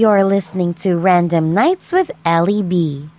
You're listening to Random Nights with Ellie B.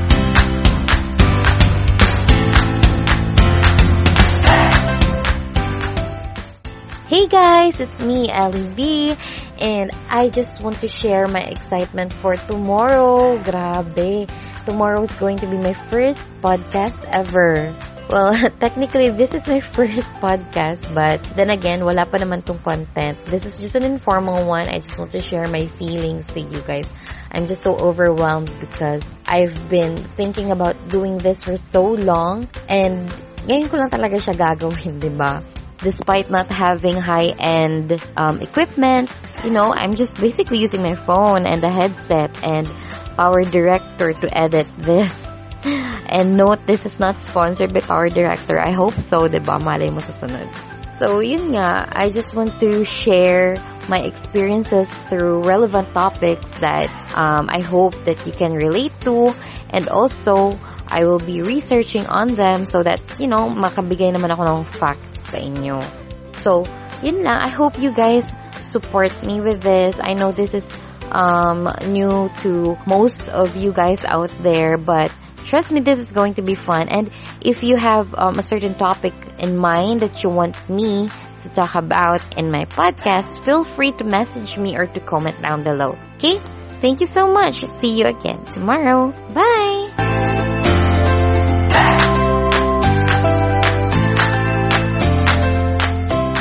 Hey guys, it's me, Ellie B, and I just want to share my excitement for tomorrow. Grabe. Tomorrow is going to be my first podcast ever. Well, technically, this is my first podcast, but then again, wala pa naman tong content. This is just an informal one. I just want to share my feelings to you guys. I'm just so overwhelmed because I've been thinking about doing this for so long, and ngayon ko lang talaga siya gagawin, di ba? despite not having high-end um, equipment, you know, I'm just basically using my phone and a headset and Power Director to edit this. And note, this is not sponsored by Power Director. I hope so, diba? Malay mo sa sunod. So, yun nga, I just want to share my experiences through relevant topics that um, I hope that you can relate to and also I will be researching on them so that, you know, makabigay naman ako ng facts sa inyo. So, yun lang. I hope you guys support me with this. I know this is um, new to most of you guys out there, but trust me, this is going to be fun. And if you have um, a certain topic in mind that you want me to talk about in my podcast, feel free to message me or to comment down below. Okay? Thank you so much. See you again tomorrow. Bye!